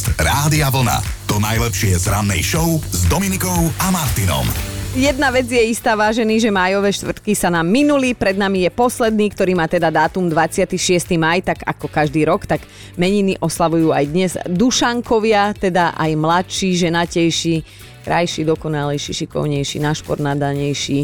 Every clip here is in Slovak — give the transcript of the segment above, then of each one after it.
Podcast Rádia Vlna. To najlepšie z rannej show s Dominikou a Martinom. Jedna vec je istá, vážený, že májové štvrtky sa nám minuli, pred nami je posledný, ktorý má teda dátum 26. maj, tak ako každý rok, tak meniny oslavujú aj dnes Dušankovia, teda aj mladší, ženatejší, krajší, dokonalejší, šikovnejší, našpornadanejší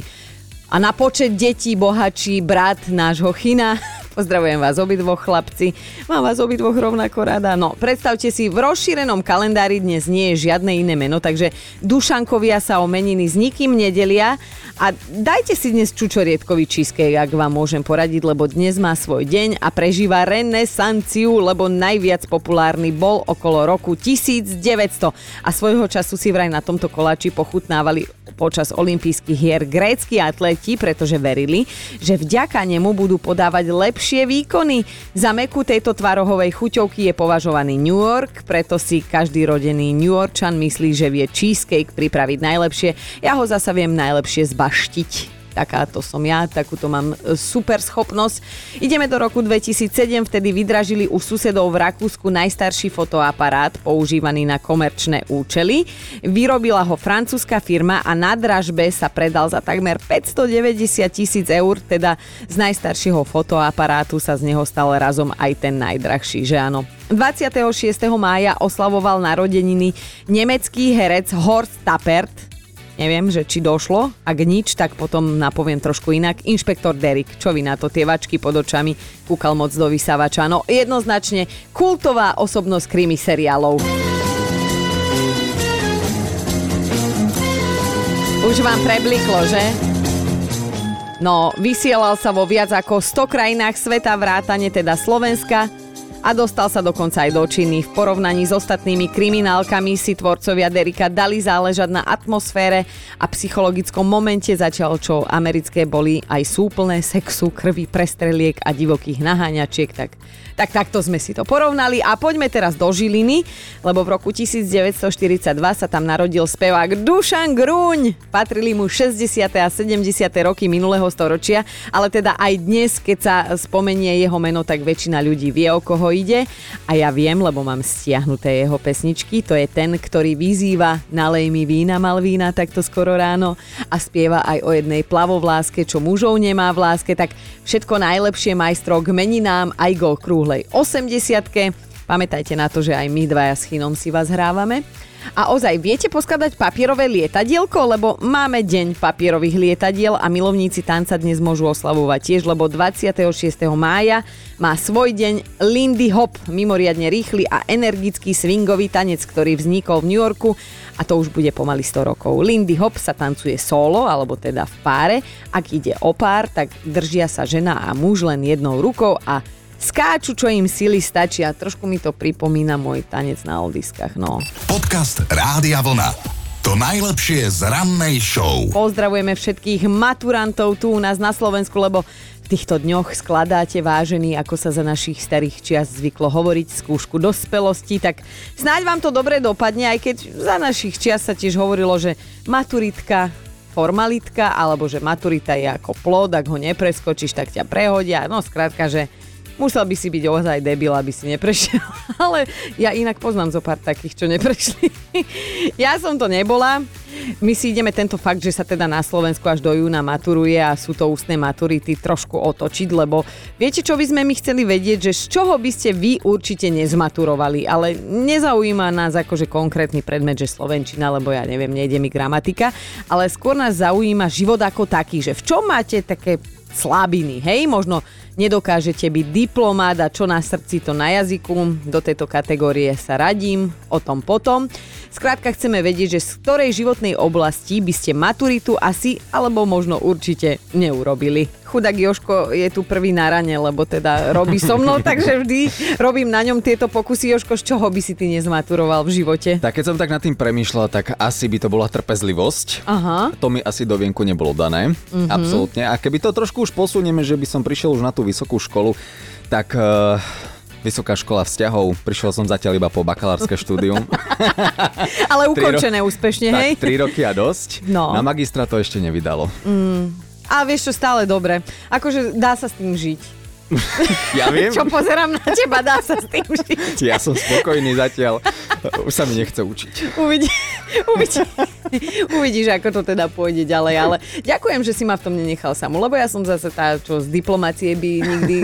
a na počet detí bohačí brat nášho China. Pozdravujem vás obidvoch chlapci. Mám vás obidvoch rovnako rada. No, predstavte si, v rozšírenom kalendári dnes nie je žiadne iné meno, takže Dušankovia sa o meniny s nikým nedelia. A dajte si dnes čučoriedkový cheesecake, ak vám môžem poradiť, lebo dnes má svoj deň a prežíva renesanciu, lebo najviac populárny bol okolo roku 1900. A svojho času si vraj na tomto koláči pochutnávali počas olympijských hier grécky atleti, pretože verili, že vďaka nemu budú podávať lepšie výkony. Za meku tejto tvarohovej chuťovky je považovaný New York, preto si každý rodený New Yorkčan myslí, že vie cheesecake pripraviť najlepšie. Ja ho zasa viem najlepšie zbaštiť takáto som ja, takúto mám e, super schopnosť. Ideme do roku 2007, vtedy vydražili u susedov v Rakúsku najstarší fotoaparát používaný na komerčné účely. Vyrobila ho francúzska firma a na dražbe sa predal za takmer 590 tisíc eur, teda z najstaršieho fotoaparátu sa z neho stal razom aj ten najdrahší, že áno. 26. mája oslavoval narodeniny nemecký herec Horst Tappert, Neviem, že či došlo. Ak nič, tak potom napoviem trošku inak. Inšpektor Derek, čo vy na to? Tie vačky pod očami kúkal moc do vysávača. No jednoznačne kultová osobnosť krimi seriálov. Už vám prebliklo, že? No, vysielal sa vo viac ako 100 krajinách sveta vrátane teda Slovenska, a dostal sa dokonca aj do činy. V porovnaní s ostatnými kriminálkami si tvorcovia Derika dali záležať na atmosfére a psychologickom momente, začal čo americké boli aj súplné sexu, krvi, prestreliek a divokých naháňačiek, tak tak takto sme si to porovnali a poďme teraz do Žiliny, lebo v roku 1942 sa tam narodil spevák Dušan Gruň. Patrili mu 60. a 70. roky minulého storočia, ale teda aj dnes, keď sa spomenie jeho meno, tak väčšina ľudí vie, o koho ide. A ja viem, lebo mám stiahnuté jeho pesničky. To je ten, ktorý vyzýva Nalej mi vína, Malvína, takto skoro ráno a spieva aj o jednej plavovláske, čo mužov nemá v láske. Tak všetko najlepšie majstro k meninám aj go okrúhlej 80 Pamätajte na to, že aj my dvaja s Chinom si vás hrávame. A ozaj, viete poskladať papierové lietadielko? Lebo máme deň papierových lietadiel a milovníci tanca dnes môžu oslavovať tiež, lebo 26. mája má svoj deň Lindy Hop, mimoriadne rýchly a energický swingový tanec, ktorý vznikol v New Yorku a to už bude pomaly 100 rokov. Lindy Hop sa tancuje solo, alebo teda v páre. Ak ide o pár, tak držia sa žena a muž len jednou rukou a skáču, čo im sily stačia. Trošku mi to pripomína môj tanec na oldiskách, no. Podcast Rádia Vlna. To najlepšie z rannej show. Pozdravujeme všetkých maturantov tu u nás na Slovensku, lebo v týchto dňoch skladáte vážený, ako sa za našich starých čias zvyklo hovoriť, skúšku dospelosti, tak snáď vám to dobre dopadne, aj keď za našich čias sa tiež hovorilo, že maturitka formalitka, alebo že maturita je ako plod, ak ho nepreskočíš, tak ťa prehodia. No skrátka, že Musel by si byť ozaj debil, aby si neprešiel. Ale ja inak poznám zo pár takých, čo neprešli. ja som to nebola. My si ideme tento fakt, že sa teda na Slovensku až do júna maturuje a sú to ústne maturity trošku otočiť, lebo viete, čo by sme my chceli vedieť, že z čoho by ste vy určite nezmaturovali, ale nezaujíma nás akože konkrétny predmet, že Slovenčina, lebo ja neviem, nejde mi gramatika, ale skôr nás zaujíma život ako taký, že v čom máte také slabiny, hej, možno nedokážete byť diplomát a čo na srdci, to na jazyku. Do tejto kategórie sa radím, o tom potom. Skrátka chceme vedieť, že z ktorej životnej oblasti by ste maturitu asi alebo možno určite neurobili. Chudák Joško je tu prvý na rane, lebo teda robí so mnou, takže vždy robím na ňom tieto pokusy. Joško, z čoho by si ty nezmaturoval v živote? Tak keď som tak nad tým premýšľal, tak asi by to bola trpezlivosť. Aha. To mi asi do vienku nebolo dané. Uh-huh. Absolútne. A keby to trošku už posunieme, že by som prišiel už na tú vysokú školu, tak... Uh Vysoká škola vzťahov, prišiel som zatiaľ iba po bakalárske štúdium. Ale ukončené ro- úspešne, hej? Tak, tri roky a dosť. No. Na magistra to ešte nevydalo. Mm. A vieš čo, stále dobre. Akože dá sa s tým žiť. Ja viem. Čo pozerám na teba, dá sa s tým žiť. Ja som spokojný zatiaľ. Už sa mi nechce učiť. Uvidí, uvidí, uvidíš, ako to teda pôjde ďalej, ale ďakujem, že si ma v tom nenechal samú, lebo ja som zase tá, čo z diplomácie by nikdy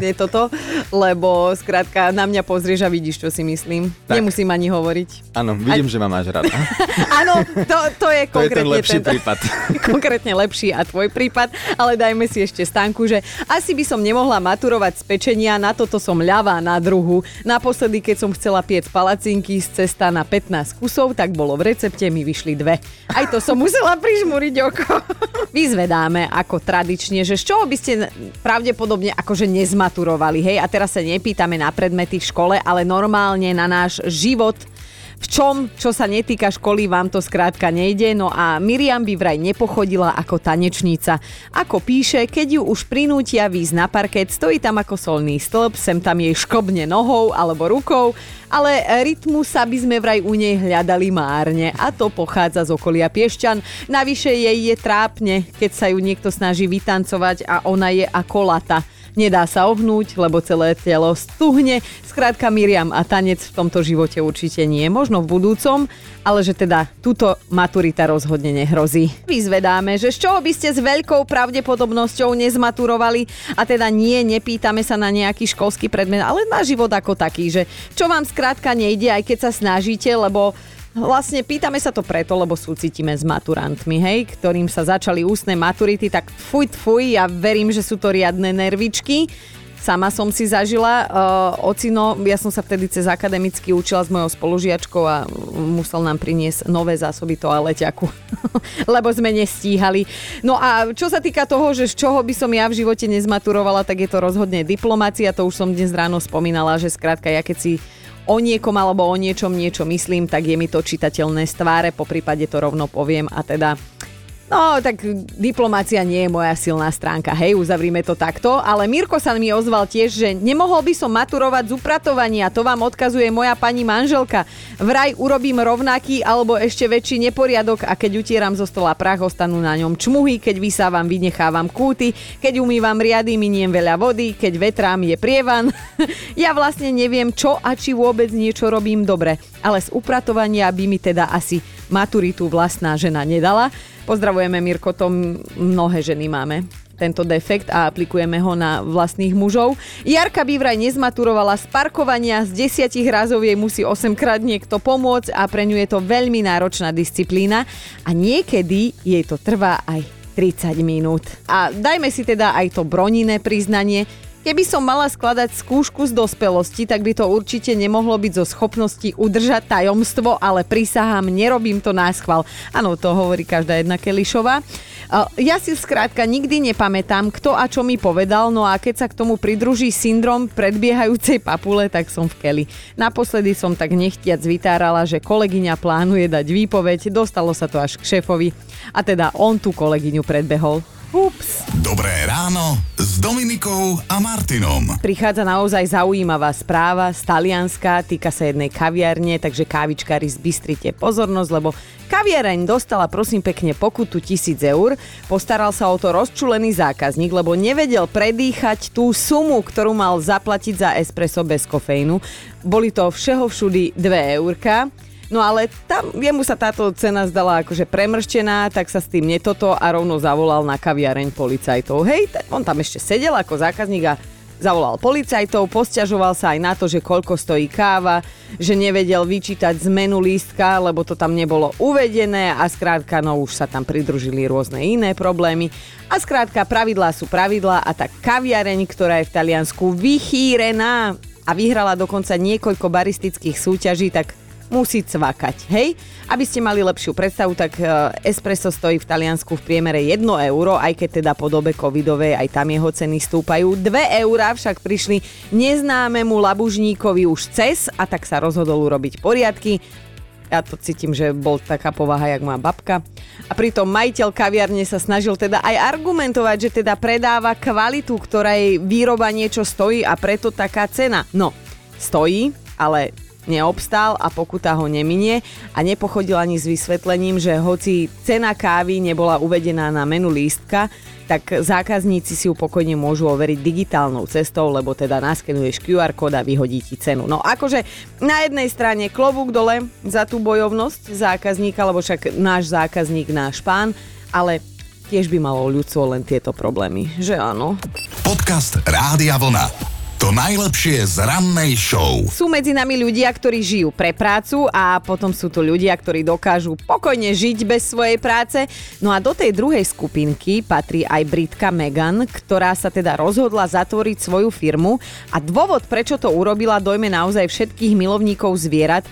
je toto, lebo skrátka na mňa pozrieš a vidíš, čo si myslím. Tak. Nemusím ani hovoriť. Áno, vidím, a... že ma máš rada. Áno, to, to je konkrétne to je ten lepší tento, prípad. konkrétne lepší a tvoj prípad, ale dajme si ešte stánku, že asi by som nemohla maturovať z pečenia, na toto som ľavá na druhu. Naposledy, keď som chcela piec palacinky z cesta na 15 kusov, tak bolo v recepte, mi vyšli dve. Aj to som musela prižmúriť oko. Vyzvedáme ako tradične, že z čoho by ste pravdepodobne akože nezmaturovali, hej? A teraz sa nepýtame na predmety v škole, ale normálne na náš život – v čom, čo sa netýka školy, vám to skrátka nejde. No a Miriam by vraj nepochodila ako tanečnica. Ako píše, keď ju už prinútia výjsť na parket, stojí tam ako solný stĺp, sem tam jej škobne nohou alebo rukou, ale rytmus sa by sme vraj u nej hľadali márne a to pochádza z okolia Piešťan. Navyše jej je trápne, keď sa ju niekto snaží vytancovať a ona je ako lata. Nedá sa ohnúť, lebo celé telo stuhne. Skrátka Miriam a tanec v tomto živote určite nie. Možno v budúcom, ale že teda túto maturita rozhodne nehrozí. Vyzvedáme, že z čoho by ste s veľkou pravdepodobnosťou nezmaturovali a teda nie, nepýtame sa na nejaký školský predmet, ale na život ako taký, že čo vám skrátka nejde, aj keď sa snažíte, lebo Vlastne pýtame sa to preto, lebo súcitíme s maturantmi, hej, ktorým sa začali ústne maturity, tak fuj, fuj, ja verím, že sú to riadne nervičky. Sama som si zažila. Uh, ocino, ja som sa vtedy cez akademicky učila s mojou spolužiačkou a musel nám priniesť nové zásoby toaleťaku, lebo sme nestíhali. No a čo sa týka toho, že z čoho by som ja v živote nezmaturovala, tak je to rozhodne diplomácia. To už som dnes ráno spomínala, že skrátka ja keď si o niekom alebo o niečom niečo myslím, tak je mi to čitateľné z tváre, po prípade to rovno poviem a teda No, tak diplomácia nie je moja silná stránka, hej, uzavrime to takto, ale Mirko sa mi ozval tiež, že nemohol by som maturovať z upratovania, to vám odkazuje moja pani manželka. Vraj urobím rovnaký alebo ešte väčší neporiadok a keď utieram zo stola prach, ostanú na ňom čmuhy, keď vysávam, vynechávam kúty, keď umývam riady, miniem veľa vody, keď vetrám je prievan. ja vlastne neviem, čo a či vôbec niečo robím dobre, ale z upratovania by mi teda asi maturitu vlastná žena nedala. Pozdravujeme, Mirko, to mnohé ženy máme tento defekt a aplikujeme ho na vlastných mužov. Jarka by vraj nezmaturovala z parkovania, z desiatich razov jej musí 8 krát niekto pomôcť a pre ňu je to veľmi náročná disciplína a niekedy jej to trvá aj 30 minút. A dajme si teda aj to broniné priznanie, Keby som mala skladať skúšku z dospelosti, tak by to určite nemohlo byť zo schopnosti udržať tajomstvo, ale prisahám, nerobím to na. Áno, to hovorí každá jedna Kelišová. Ja si skrátka nikdy nepamätám, kto a čo mi povedal, no a keď sa k tomu pridruží syndrom predbiehajúcej papule, tak som v keli. Naposledy som tak nechtiac vytárala, že kolegyňa plánuje dať výpoveď, dostalo sa to až k šéfovi a teda on tú kolegyňu predbehol. Ups. Dobré ráno s Dominikou a Martinom. Prichádza naozaj zaujímavá správa z Talianska, týka sa jednej kaviarne, takže kávičkári zbystrite pozornosť, lebo kaviareň dostala prosím pekne pokutu 1000 eur. Postaral sa o to rozčulený zákazník, lebo nevedel predýchať tú sumu, ktorú mal zaplatiť za espresso bez kofeínu. Boli to všeho všudy 2 eurka. No ale tam jemu sa táto cena zdala akože premrštená, tak sa s tým netoto a rovno zavolal na kaviareň policajtov. Hej, on tam ešte sedel ako zákazník a zavolal policajtov, posťažoval sa aj na to, že koľko stojí káva, že nevedel vyčítať zmenu lístka, lebo to tam nebolo uvedené a skrátka, no už sa tam pridružili rôzne iné problémy. A skrátka, pravidlá sú pravidlá a tá kaviareň, ktorá je v Taliansku vychýrená a vyhrala dokonca niekoľko baristických súťaží, tak musí cvakať, hej? Aby ste mali lepšiu predstavu, tak e, espresso stojí v Taliansku v priemere 1 euro, aj keď teda po dobe covidovej aj tam jeho ceny stúpajú. 2 eurá však prišli neznámemu labužníkovi už cez a tak sa rozhodol urobiť poriadky. Ja to cítim, že bol taká povaha, jak moja babka. A pritom majiteľ kaviarne sa snažil teda aj argumentovať, že teda predáva kvalitu, ktorej výroba niečo stojí a preto taká cena. No, stojí, ale neobstál a pokuta ho neminie a nepochodil ani s vysvetlením, že hoci cena kávy nebola uvedená na menu lístka, tak zákazníci si ju pokojne môžu overiť digitálnou cestou, lebo teda naskenuješ QR kód a vyhodí ti cenu. No akože na jednej strane klobúk dole za tú bojovnosť zákazníka, lebo však náš zákazník, náš pán, ale tiež by malo ľudstvo len tieto problémy, že áno? Podcast Rádia Vlna. To najlepšie z rannej show. Sú medzi nami ľudia, ktorí žijú pre prácu a potom sú tu ľudia, ktorí dokážu pokojne žiť bez svojej práce. No a do tej druhej skupinky patrí aj Britka Megan, ktorá sa teda rozhodla zatvoriť svoju firmu a dôvod, prečo to urobila, dojme naozaj všetkých milovníkov zvierat.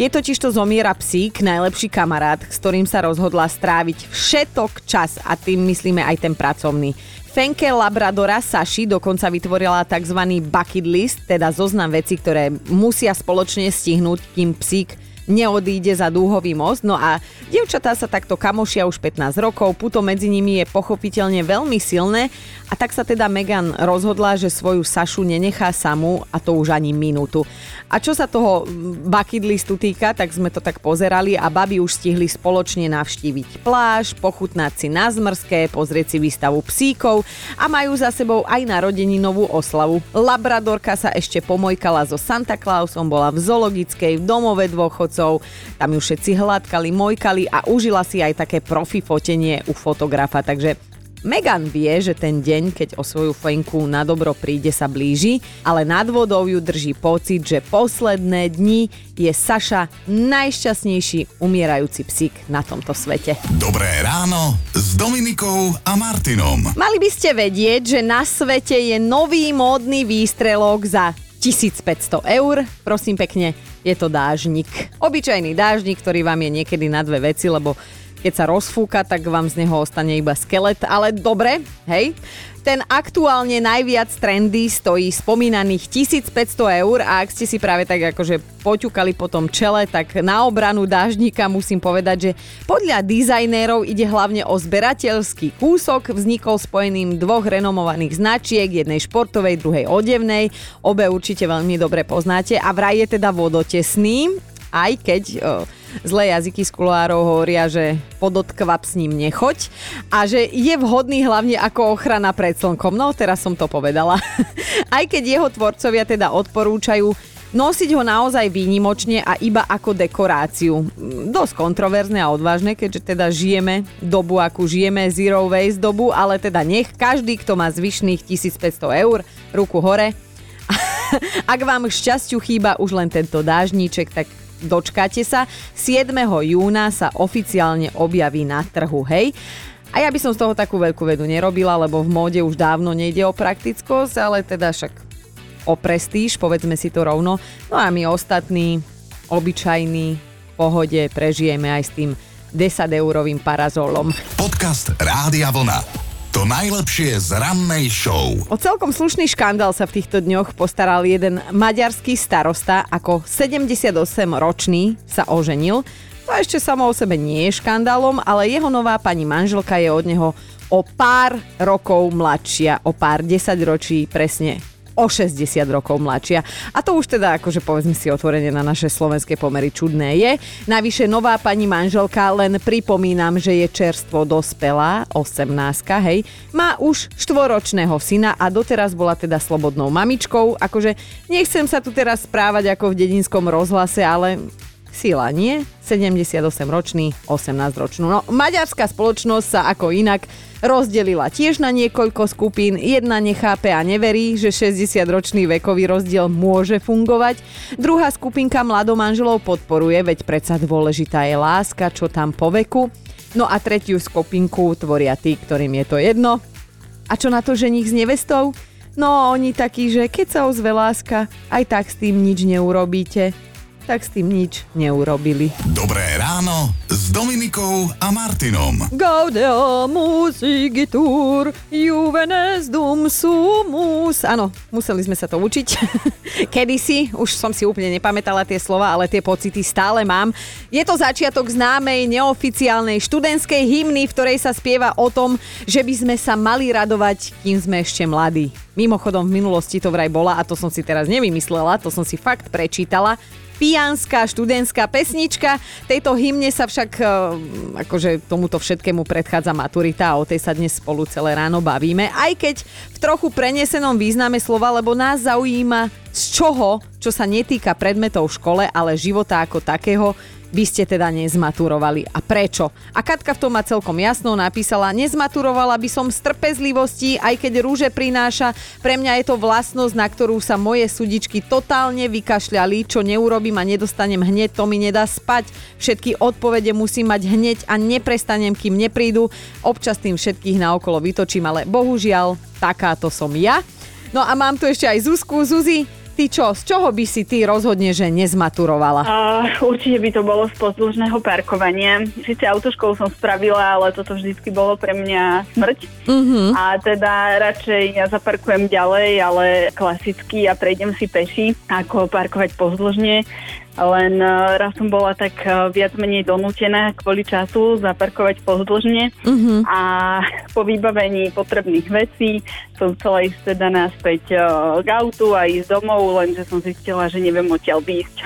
Je totiž to zomiera psík, najlepší kamarát, s ktorým sa rozhodla stráviť všetok čas a tým myslíme aj ten pracovný. Fenke Labradora Saši dokonca vytvorila tzv. bucket list, teda zoznam veci, ktoré musia spoločne stihnúť, kým psík neodíde za dúhový most. No a dievčatá sa takto kamošia už 15 rokov, puto medzi nimi je pochopiteľne veľmi silné a tak sa teda Megan rozhodla, že svoju Sašu nenechá samú a to už ani minútu. A čo sa toho bucket listu týka, tak sme to tak pozerali a baby už stihli spoločne navštíviť pláž, pochutnať si na zmrské, pozrieť si výstavu psíkov a majú za sebou aj novú oslavu. Labradorka sa ešte pomojkala so Santa Clausom, bola v zoologickej, v domove dôchodcov, tam ju všetci hladkali, mojkali a užila si aj také profi fotenie u fotografa, takže Megan vie, že ten deň, keď o svoju fenku na dobro príde, sa blíži, ale nad vodou ju drží pocit, že posledné dni je Saša najšťastnejší umierajúci psík na tomto svete. Dobré ráno s Dominikou a Martinom. Mali by ste vedieť, že na svete je nový módny výstrelok za 1500 eur. Prosím pekne, je to dážnik. Obyčajný dážnik, ktorý vám je niekedy na dve veci, lebo keď sa rozfúka, tak vám z neho ostane iba skelet, ale dobre, hej. Ten aktuálne najviac trendy stojí spomínaných 1500 eur a ak ste si práve tak akože poťukali po tom čele, tak na obranu dážnika musím povedať, že podľa dizajnérov ide hlavne o zberateľský kúsok, vznikol spojeným dvoch renomovaných značiek, jednej športovej, druhej odevnej, obe určite veľmi dobre poznáte a vraj je teda vodotesný, aj keď zlé jazyky z kulárov hovoria, že podotkvap s ním nechoď a že je vhodný hlavne ako ochrana pred slnkom. No teraz som to povedala. aj keď jeho tvorcovia teda odporúčajú nosiť ho naozaj výnimočne a iba ako dekoráciu. Dosť kontroverzne a odvážne, keďže teda žijeme dobu, akú žijeme, zero waste dobu, ale teda nech každý, kto má zvyšných 1500 eur, ruku hore. Ak vám šťastiu chýba už len tento dážniček, tak dočkáte sa. 7. júna sa oficiálne objaví na trhu, hej. A ja by som z toho takú veľkú vedu nerobila, lebo v móde už dávno nejde o praktickosť, ale teda však o prestíž, povedzme si to rovno. No a my ostatní, obyčajní, v pohode prežijeme aj s tým 10-eurovým parazolom. Podcast Rádia Vlna. To najlepšie z rannej show. O celkom slušný škandál sa v týchto dňoch postaral jeden maďarský starosta, ako 78-ročný sa oženil. To ešte samo o sebe nie je škandálom, ale jeho nová pani manželka je od neho o pár rokov mladšia, o pár desaťročí presne o 60 rokov mladšia. A to už teda, akože povedzme si otvorene na naše slovenské pomery čudné je. Navyše nová pani manželka, len pripomínam, že je čerstvo dospelá, 18 hej, má už štvoročného syna a doteraz bola teda slobodnou mamičkou. Akože nechcem sa tu teraz správať ako v dedinskom rozhlase, ale sila nie, 78-ročný, 18-ročnú. No, maďarská spoločnosť sa ako inak rozdelila tiež na niekoľko skupín. Jedna nechápe a neverí, že 60-ročný vekový rozdiel môže fungovať. Druhá skupinka mladomanželov podporuje, veď predsa dôležitá je láska, čo tam po veku. No a tretiu skupinku tvoria tí, ktorým je to jedno. A čo na to ženich s nevestou? No oni takí, že keď sa ozve láska, aj tak s tým nič neurobíte tak s tým nič neurobili. Dobré ráno s Dominikou a Martinom. Gaudia musigitur, juvenes dum sumus. Áno, museli sme sa to učiť. Kedysi, už som si úplne nepamätala tie slova, ale tie pocity stále mám. Je to začiatok známej neoficiálnej študentskej hymny, v ktorej sa spieva o tom, že by sme sa mali radovať, kým sme ešte mladí. Mimochodom, v minulosti to vraj bola, a to som si teraz nevymyslela, to som si fakt prečítala, pianská študentská pesnička. Tejto hymne sa však e, akože tomuto všetkému predchádza maturita a o tej sa dnes spolu celé ráno bavíme. Aj keď v trochu prenesenom význame slova, lebo nás zaujíma z čoho, čo sa netýka predmetov v škole, ale života ako takého, by ste teda nezmaturovali a prečo. A Katka v tom má celkom jasno, napísala, nezmaturovala by som z trpezlivosti, aj keď rúže prináša, pre mňa je to vlastnosť, na ktorú sa moje sudičky totálne vykašľali, čo neurobím a nedostanem hneď, to mi nedá spať. Všetky odpovede musím mať hneď a neprestanem, kým neprídu. Občas tým všetkých naokolo vytočím, ale bohužiaľ, takáto som ja. No a mám tu ešte aj Zuzku. Zuzi, Ty čo, z čoho by si ty rozhodne, že nezmaturovala? Uh, určite by to bolo z pozdĺžneho parkovania. Sice autoškolu som spravila, ale toto vždycky bolo pre mňa smrť. Uh-huh. A teda radšej ja zaparkujem ďalej, ale klasicky a prejdem si peši, ako parkovať pozdĺžne len e, raz som bola tak e, viac menej donútená kvôli času zaparkovať pozdĺžne uh-huh. a po vybavení potrebných vecí som chcela ísť teda naspäť e, k autu a ísť domov, lenže som zistila, že neviem odtiaľ výjsť.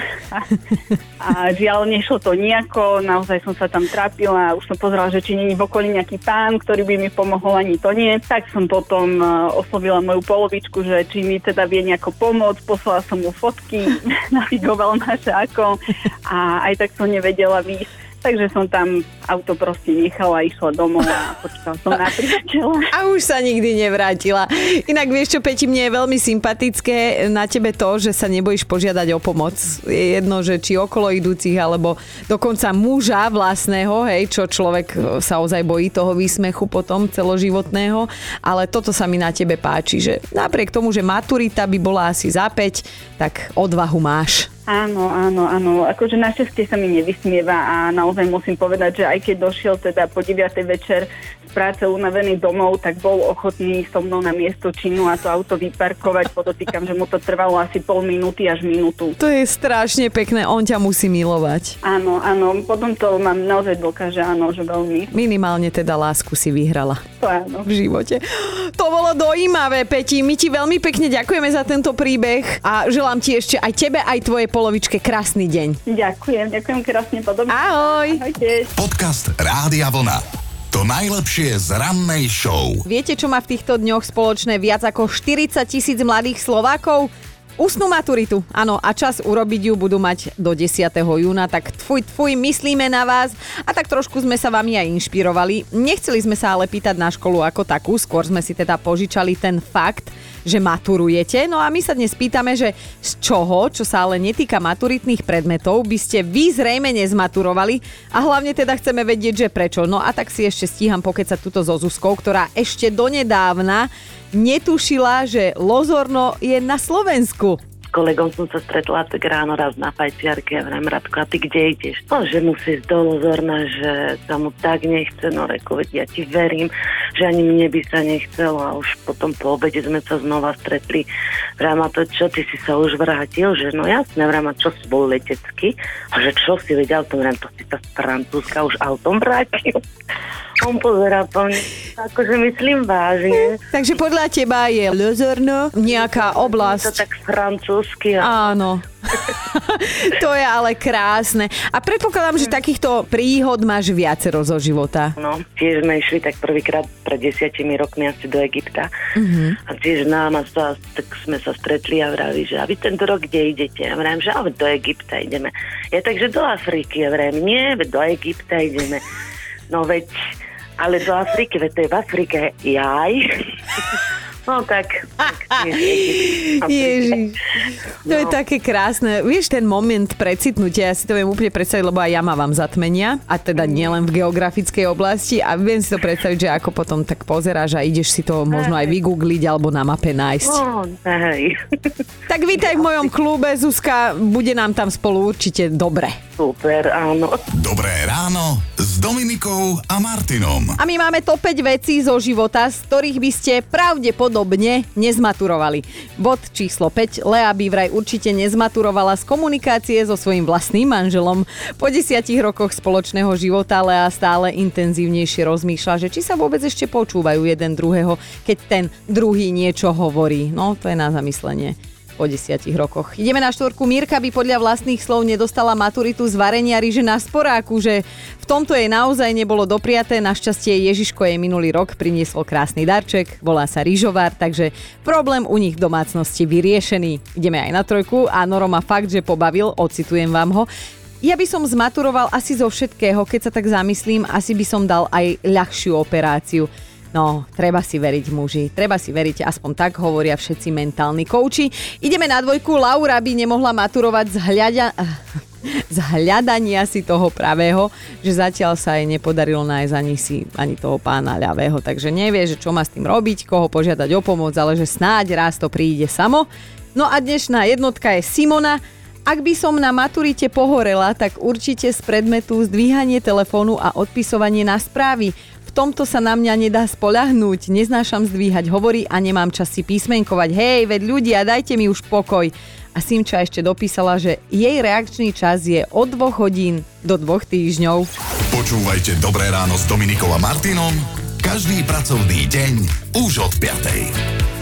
a žiaľ, nešlo to nejako, naozaj som sa tam trápila, už som pozerala, že či není v okolí nejaký pán, ktorý by mi pomohol, ani to nie. Tak som potom oslovila moju polovičku, že či mi teda vie nejako pomôcť, poslala som mu fotky, navigoval naše ako a aj tak som nevedela výjsť Takže som tam auto proste nechala, išla domov a počkala som na priateľa. A už sa nikdy nevrátila. Inak vieš čo, Peti, mne je veľmi sympatické na tebe to, že sa nebojíš požiadať o pomoc. Je jedno, že či okolo idúcich, alebo dokonca muža vlastného, hej, čo človek sa ozaj bojí toho výsmechu potom celoživotného. Ale toto sa mi na tebe páči, že napriek tomu, že maturita by bola asi za 5, tak odvahu máš. Áno, áno, áno. Akože našťastie sa mi nevysmieva a naozaj musím povedať, že aj keď došiel teda po 9. večer z práce unavený domov, tak bol ochotný so mnou na miesto činu a to auto vyparkovať. Podotýkam, že mu to trvalo asi pol minúty až minútu. To je strašne pekné, on ťa musí milovať. Áno, áno, potom to mám naozaj dokáže, áno, že veľmi. Minimálne teda lásku si vyhrala. To áno. V živote. To bolo dojímavé, Peti. My ti veľmi pekne ďakujeme za tento príbeh a želám ti ešte aj tebe, aj tvoje polovičke krásny deň. Ďakujem, ďakujem krásne podobne. Ahoj. Ahojte. Podcast Rádia Vlna. To najlepšie z rannej show. Viete, čo má v týchto dňoch spoločné viac ako 40 tisíc mladých Slovákov? Ústnu maturitu, áno, a čas urobiť ju budú mať do 10. júna, tak tfuj, tfuj, myslíme na vás a tak trošku sme sa vami aj inšpirovali. Nechceli sme sa ale pýtať na školu ako takú, skôr sme si teda požičali ten fakt, že maturujete. No a my sa dnes pýtame, že z čoho, čo sa ale netýka maturitných predmetov, by ste vy zrejme nezmaturovali a hlavne teda chceme vedieť, že prečo. No a tak si ešte stíham pokecať túto so Zuzkou, ktorá ešte donedávna netušila, že Lozorno je na Slovensku kolegom som sa stretla tak ráno raz na fajčiarke a vrem, Radko, a ty kde ideš? No, že musí ísť do Lozorna, že sa mu tak nechce, no veď ja ti verím, že ani mne by sa nechcelo a už potom po obede sme sa znova stretli. Vrem, to čo, ty si sa už vrátil? Že no jasne, vrem, čo si bol letecký? A že čo si vedel, to vrem, to si sa z Francúzska už autom vrátil. On pozera po mne, akože myslím vážne. Takže podľa teba je Lozorno nejaká oblasť. To tak francúzsky. A... Áno. to je ale krásne. A predpokladám, že takýchto príhod máš viacero zo života. No, tiež sme išli tak prvýkrát pred desiatimi rokmi asi do Egypta. Uh-huh. A tiež nám sa, tak sme sa stretli a vraví, že a vy tento rok kde idete? A vravím, že ale do Egypta ideme. Ja takže do Afriky. Ja vravím, nie, do Egypta ideme. No veď ale do Afriky, veď to je v Afrike. Jaj. No tak. tak Ježiš. To no. je také krásne. Vieš, ten moment precitnutia, ja si to viem úplne predstaviť, lebo aj ja mávam zatmenia. A teda nielen v geografickej oblasti. A viem si to predstaviť, že ako potom tak pozeráš a ideš si to možno aj vygoogliť alebo na mape nájsť. No, hej. Tak vítaj v mojom klube, Zuzka. Bude nám tam spolu určite dobre. Super, áno. Dobré ráno s Dominikou a Martinom. A my máme to 5 vecí zo života, z ktorých by ste pravdepodobne nezmaturovali. Bod číslo 5. Lea by vraj určite nezmaturovala z komunikácie so svojím vlastným manželom. Po desiatich rokoch spoločného života Lea stále intenzívnejšie rozmýšľa, že či sa vôbec ešte počúvajú jeden druhého, keď ten druhý niečo hovorí. No, to je na zamyslenie. Po desiatich rokoch. Ideme na štvorku. Mirka by podľa vlastných slov nedostala maturitu z varenia ryže na sporáku, že v tomto jej naozaj nebolo dopriaté. Našťastie Ježiško jej minulý rok priniesol krásny darček, volá sa ryžovár, takže problém u nich v domácnosti vyriešený. Ideme aj na trojku a Noro ma fakt, že pobavil, ocitujem vám ho. Ja by som zmaturoval asi zo všetkého, keď sa tak zamyslím, asi by som dal aj ľahšiu operáciu. No, treba si veriť muži, treba si veriť, aspoň tak hovoria všetci mentálni kouči. Ideme na dvojku, Laura by nemohla maturovať z, hľadia, z hľadania si toho pravého, že zatiaľ sa jej nepodarilo nájsť ani si ani toho pána ľavého, takže nevie, že čo má s tým robiť, koho požiadať o pomoc, ale že snáď raz to príde samo. No a dnešná jednotka je Simona, ak by som na maturite pohorela, tak určite z predmetu zdvíhanie telefónu a odpisovanie na správy tomto sa na mňa nedá spolahnúť, neznášam zdvíhať hovorí a nemám čas si písmenkovať. Hej, veď ľudia, dajte mi už pokoj. A Simča ešte dopísala, že jej reakčný čas je od dvoch hodín do dvoch týždňov. Počúvajte Dobré ráno s Dominikom a Martinom každý pracovný deň už od 5.